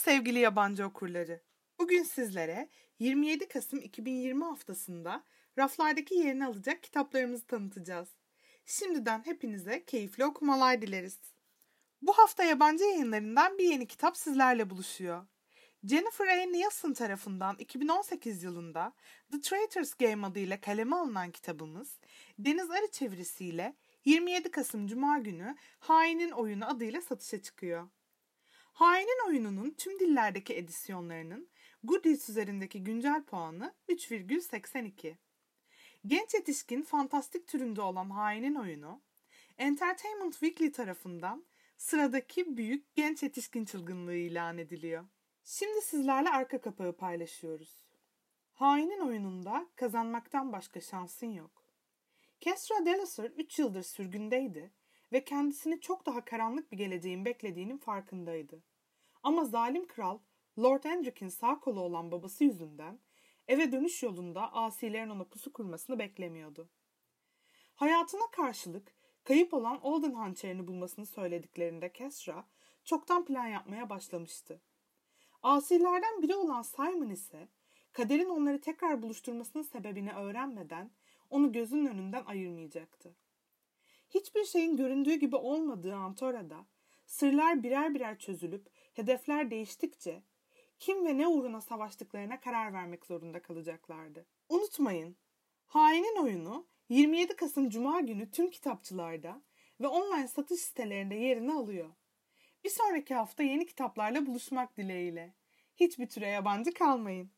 sevgili yabancı okurları. Bugün sizlere 27 Kasım 2020 haftasında raflardaki yerini alacak kitaplarımızı tanıtacağız. Şimdiden hepinize keyifli okumalar dileriz. Bu hafta yabancı yayınlarından bir yeni kitap sizlerle buluşuyor. Jennifer A. Nielsen tarafından 2018 yılında The Traitor's Game adıyla kaleme alınan kitabımız, Deniz Arı çevirisiyle 27 Kasım Cuma günü Hainin Oyunu adıyla satışa çıkıyor. Hainin oyununun tüm dillerdeki edisyonlarının Goodreads üzerindeki güncel puanı 3,82. Genç yetişkin fantastik türünde olan Hainin oyunu, Entertainment Weekly tarafından sıradaki büyük genç yetişkin çılgınlığı ilan ediliyor. Şimdi sizlerle arka kapağı paylaşıyoruz. Hainin oyununda kazanmaktan başka şansın yok. Kesra Delasar 3 yıldır sürgündeydi ve kendisini çok daha karanlık bir geleceğin beklediğinin farkındaydı. Ama zalim kral Lord Hendrick'in sağ kolu olan babası yüzünden eve dönüş yolunda asilerin ona pusu kurmasını beklemiyordu. Hayatına karşılık kayıp olan Olden hançerini bulmasını söylediklerinde Kesra çoktan plan yapmaya başlamıştı. Asilerden biri olan Simon ise kaderin onları tekrar buluşturmasının sebebini öğrenmeden onu gözünün önünden ayırmayacaktı. Hiçbir şeyin göründüğü gibi olmadığı Antora'da sırlar birer birer çözülüp hedefler değiştikçe kim ve ne uğruna savaştıklarına karar vermek zorunda kalacaklardı. Unutmayın, Hainin oyunu 27 Kasım Cuma günü tüm kitapçılarda ve online satış sitelerinde yerini alıyor. Bir sonraki hafta yeni kitaplarla buluşmak dileğiyle. Hiçbir türe yabancı kalmayın.